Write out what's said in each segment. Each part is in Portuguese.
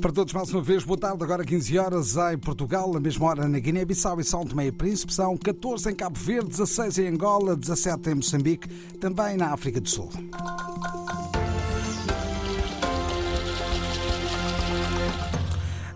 Para todos, mais uma vez, boa tarde. Agora 15 horas em Portugal, a mesma hora na Guiné-Bissau e São Tomé e Príncipe. São 14 em Cabo Verde, 16 em Angola, 17 em Moçambique, também na África do Sul.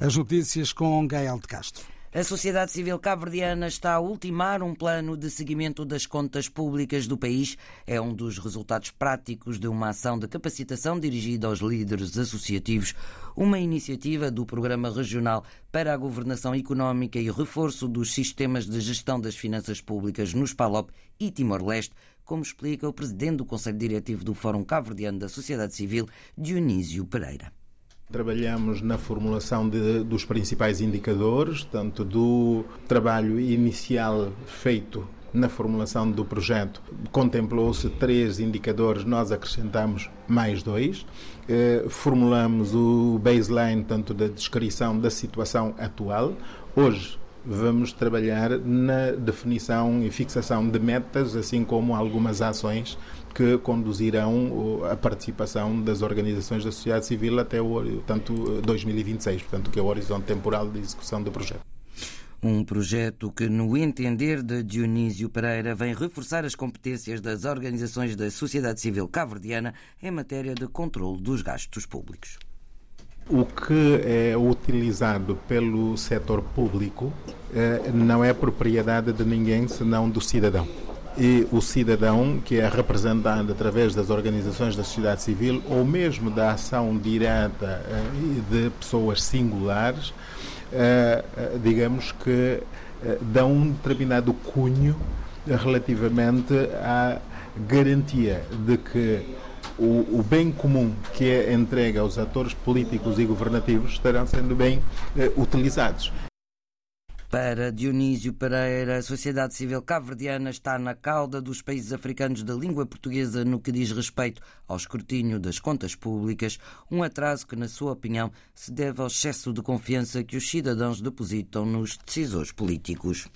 As notícias com Gael de Castro. A sociedade civil cabo-verdiana está a ultimar um plano de seguimento das contas públicas do país. É um dos resultados práticos de uma ação de capacitação dirigida aos líderes associativos, uma iniciativa do Programa Regional para a Governação Económica e Reforço dos Sistemas de Gestão das Finanças Públicas nos PALOP e Timor-Leste, como explica o presidente do Conselho Diretivo do Fórum Cabo-Verdiano da Sociedade Civil, Dionísio Pereira. Trabalhamos na formulação de, dos principais indicadores, tanto do trabalho inicial feito na formulação do projeto. Contemplou-se três indicadores, nós acrescentamos mais dois. Eh, formulamos o baseline, tanto da descrição da situação atual. Hoje vamos trabalhar na definição e fixação de metas, assim como algumas ações que conduzirão a participação das organizações da sociedade civil até o tanto 2026, portanto que é o horizonte temporal de execução do projeto. Um projeto que, no entender de Dionísio Pereira, vem reforçar as competências das organizações da sociedade civil cabo-verdiana em matéria de controle dos gastos públicos. O que é utilizado pelo setor público eh, não é propriedade de ninguém senão do cidadão. E o cidadão, que é representado através das organizações da sociedade civil ou mesmo da ação direta eh, de pessoas singulares, eh, digamos que dão um determinado cunho relativamente à garantia de que o, o, bem comum que é entregue aos atores políticos e governativos estarão sendo bem utilizados. Para Dionísio Pereira, a sociedade civil cabo-verdiana está na cauda dos países africanos da língua portuguesa no que diz respeito ao escrutínio das contas públicas, um atraso que, na sua opinião, se deve ao excesso de confiança que os cidadãos depositam nos decisores políticos.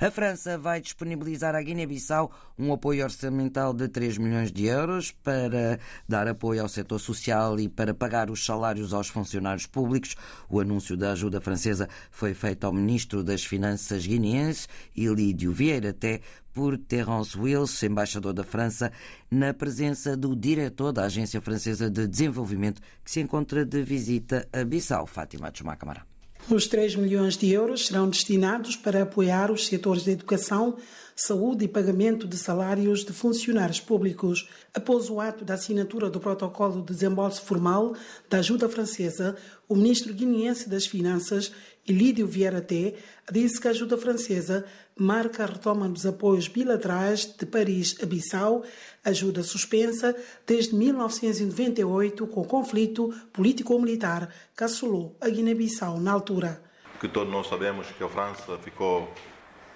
A França vai disponibilizar à Guiné-Bissau um apoio orçamental de 3 milhões de euros para dar apoio ao setor social e para pagar os salários aos funcionários públicos. O anúncio da ajuda francesa foi feito ao ministro das Finanças guineense, Ilídio Vieira Té, por Terence Wills, embaixador da França, na presença do diretor da Agência Francesa de Desenvolvimento, que se encontra de visita a Bissau, Fátima Camara. Os 3 milhões de euros serão destinados para apoiar os setores de educação, saúde e pagamento de salários de funcionários públicos. Após o ato da assinatura do protocolo de desembolso formal da ajuda francesa, o ministro guineense das Finanças, Elídio Vieira Té, disse que a ajuda francesa marca a retoma dos apoios bilaterais de Paris a Bissau, ajuda suspensa desde 1998 com o conflito político-militar que assolou a Guiné-Bissau na altura. Que todos nós sabemos que a França ficou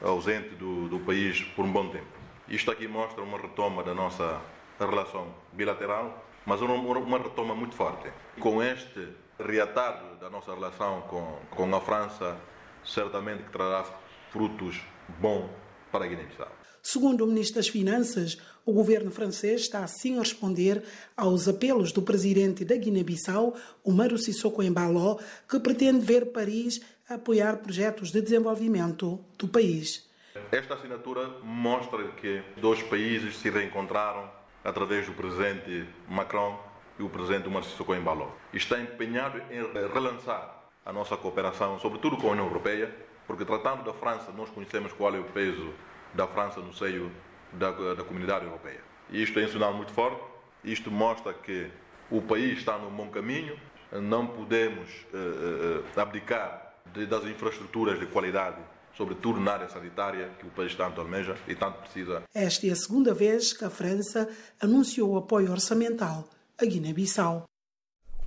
ausente do, do país por um bom tempo. Isto aqui mostra uma retoma da nossa relação bilateral, mas uma, uma retoma muito forte. Com este reatar da nossa relação com, com a França, certamente que trará frutos bons para a Guiné-Bissau. Segundo o Ministro das Finanças, o governo francês está assim a responder aos apelos do presidente da Guiné-Bissau, Umaru Sissoko Embalo, que pretende ver Paris apoiar projetos de desenvolvimento do país. Esta assinatura mostra que dois países se reencontraram através do presidente Macron e o presidente Umaru Sissoko Embalo. Está empenhado em relançar a nossa cooperação, sobretudo com a União Europeia, porque tratando da França, nós conhecemos qual é o peso da França no seio da, da comunidade europeia. E isto é sinal muito forte, isto mostra que o país está no bom caminho, não podemos uh, uh, abdicar de, das infraestruturas de qualidade, sobretudo na área sanitária, que o país tanto almeja e tanto precisa. Esta é a segunda vez que a França anunciou o apoio orçamental à Guiné-Bissau.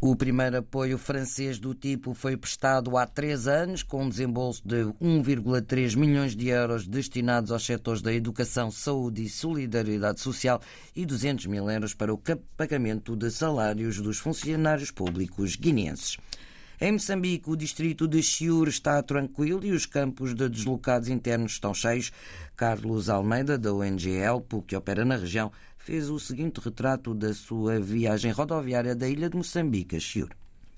O primeiro apoio francês do tipo foi prestado há três anos, com um desembolso de 1,3 milhões de euros destinados aos setores da educação, saúde e solidariedade social e 200 mil euros para o pagamento de salários dos funcionários públicos guineenses. Em Moçambique, o distrito de Chiur está tranquilo e os campos de deslocados internos estão cheios. Carlos Almeida, da ONG Elpo, que opera na região, fez o seguinte retrato da sua viagem rodoviária da ilha de Moçambique a Chiur.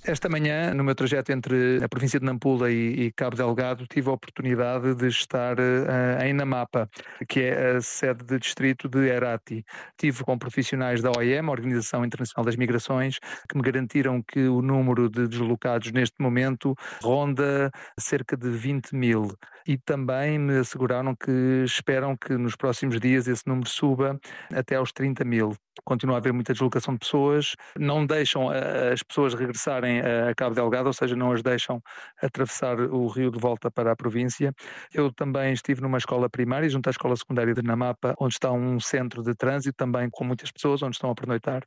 Esta manhã, no meu trajeto entre a província de Nampula e, e Cabo Delgado, tive a oportunidade de estar uh, em Namapa, que é a sede de distrito de Herati. Tive com profissionais da OIM, Organização Internacional das Migrações, que me garantiram que o número de deslocados neste momento ronda cerca de 20 mil. E também me asseguraram que esperam que nos próximos dias esse número suba até aos 30 mil continua a haver muita deslocação de pessoas, não deixam as pessoas regressarem a Cabo Delgado, ou seja, não as deixam atravessar o rio de volta para a província. Eu também estive numa escola primária, junto à escola secundária de Namapa, onde está um centro de trânsito também com muitas pessoas, onde estão a pernoitar.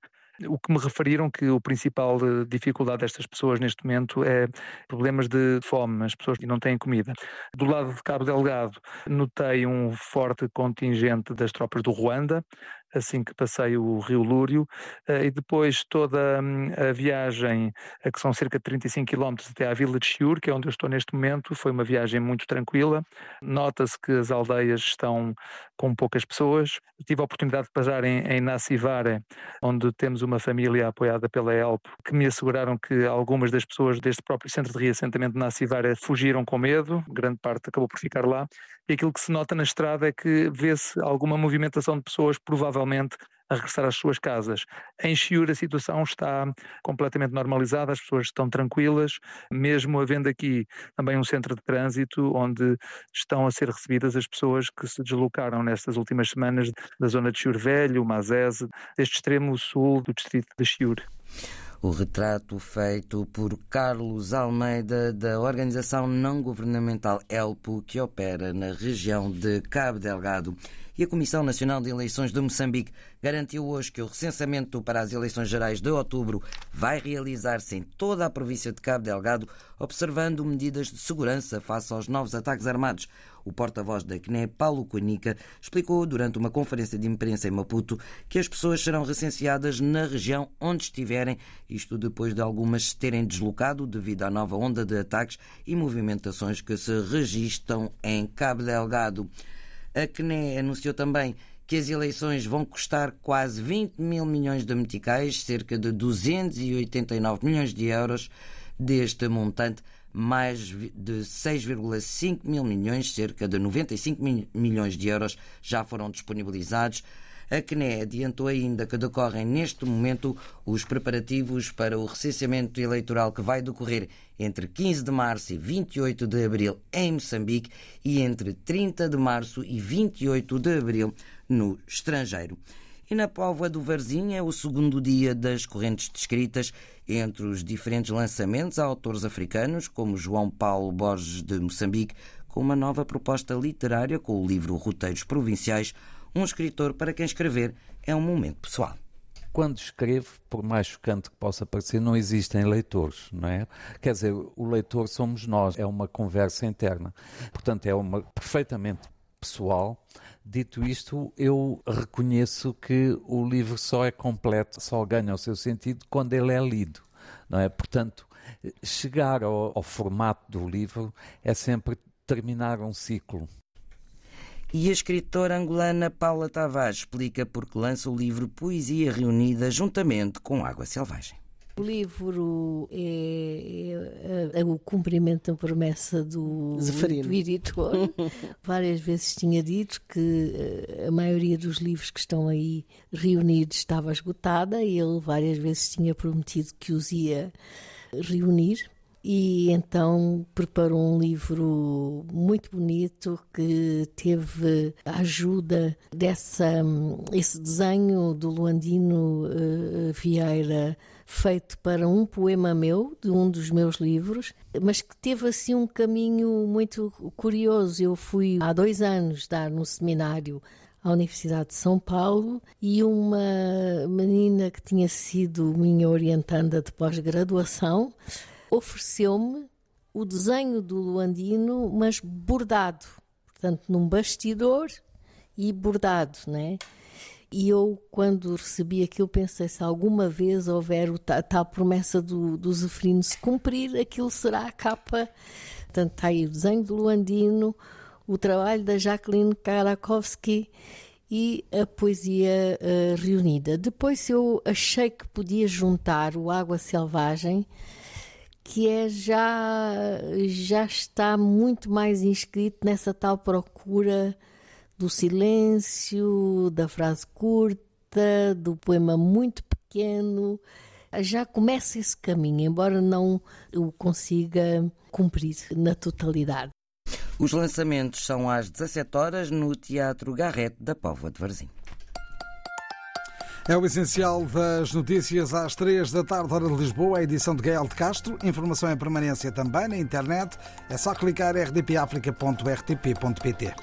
O que me referiram que o principal eh, dificuldade destas pessoas neste momento é problemas de fome, as pessoas que não têm comida. Do lado de Cabo Delgado, notei um forte contingente das tropas do Ruanda, assim que passei o Rio Lúrio, eh, e depois toda hum, a viagem, que são cerca de 35 km até à vila de Chiur, que é onde eu estou neste momento, foi uma viagem muito tranquila. Nota-se que as aldeias estão com poucas pessoas. Tive a oportunidade de passar em, em onde temos uma família apoiada pela ELP, que me asseguraram que algumas das pessoas deste próprio centro de reassentamento de Nassivare fugiram com medo, grande parte acabou por ficar lá, e aquilo que se nota na estrada é que vê-se alguma movimentação de pessoas, provavelmente a regressar às suas casas. Em Chiur a situação está completamente normalizada, as pessoas estão tranquilas, mesmo havendo aqui também um centro de trânsito onde estão a ser recebidas as pessoas que se deslocaram nestas últimas semanas da zona de Chiur Velho, Mazese, deste extremo sul do distrito de Chiur. O retrato feito por Carlos Almeida, da organização não governamental ELPO, que opera na região de Cabo Delgado. E a Comissão Nacional de Eleições de Moçambique garantiu hoje que o recensamento para as eleições gerais de outubro vai realizar-se em toda a província de Cabo Delgado, observando medidas de segurança face aos novos ataques armados. O porta-voz da CNE, Paulo Conica, explicou durante uma conferência de imprensa em Maputo que as pessoas serão recenseadas na região onde estiverem, isto depois de algumas se terem deslocado devido à nova onda de ataques e movimentações que se registram em Cabo Delgado. A CNE anunciou também que as eleições vão custar quase 20 mil milhões de meticais, cerca de 289 milhões de euros. Deste montante, mais de 6,5 mil milhões, cerca de 95 milhões de euros, já foram disponibilizados. A CNE adiantou ainda que decorrem neste momento os preparativos para o recenseamento eleitoral que vai decorrer entre 15 de março e 28 de abril em Moçambique e entre 30 de março e 28 de abril no estrangeiro. E na Póvoa do Varzim é o segundo dia das correntes descritas entre os diferentes lançamentos a autores africanos, como João Paulo Borges de Moçambique, com uma nova proposta literária com o livro Roteiros Provinciais, um escritor para quem escrever é um momento pessoal quando escrevo, por mais chocante que possa parecer, não existem leitores, não é? Quer dizer, o leitor somos nós, é uma conversa interna. Portanto, é uma perfeitamente pessoal. Dito isto, eu reconheço que o livro só é completo, só ganha o seu sentido quando ele é lido, não é? Portanto, chegar ao, ao formato do livro é sempre terminar um ciclo. E a escritora angolana Paula Tavares explica porque lança o livro Poesia Reunida juntamente com Água Selvagem. O livro é, é, é, o cumprimento da promessa do, do editor. Várias vezes tinha dito que eh, a maioria dos livros que estão aí reunidos estava esgotada e ele várias vezes tinha prometido que os ia reunir e então preparou um livro muito bonito que teve a ajuda dessa esse desenho do Luandino uh, Vieira feito para um poema meu de um dos meus livros, mas que teve assim um caminho muito curioso. Eu fui há dois anos dar no seminário à Universidade de São Paulo e uma menina que tinha sido minha orientanda de pós-graduação ofereceu-me o desenho do Luandino, mas bordado, portanto, num bastidor e bordado, né? E eu, quando recebi aquilo, pensei: se alguma vez houver a tal promessa do, do se cumprir, aquilo será a capa. Portanto, está aí o desenho do Luandino, o trabalho da Jacqueline Karakovsky e a poesia uh, reunida. Depois eu achei que podia juntar o Água Selvagem que é já, já está muito mais inscrito nessa tal procura do silêncio, da frase curta, do poema muito pequeno. Já começa esse caminho, embora não o consiga cumprir na totalidade. Os lançamentos são às 17 horas no Teatro Garrete da Póvoa de Varzim. É o essencial das notícias às três da tarde, hora de Lisboa, a edição de Gael de Castro. Informação em permanência também na internet. É só clicar rdpafrica.rtp.pt.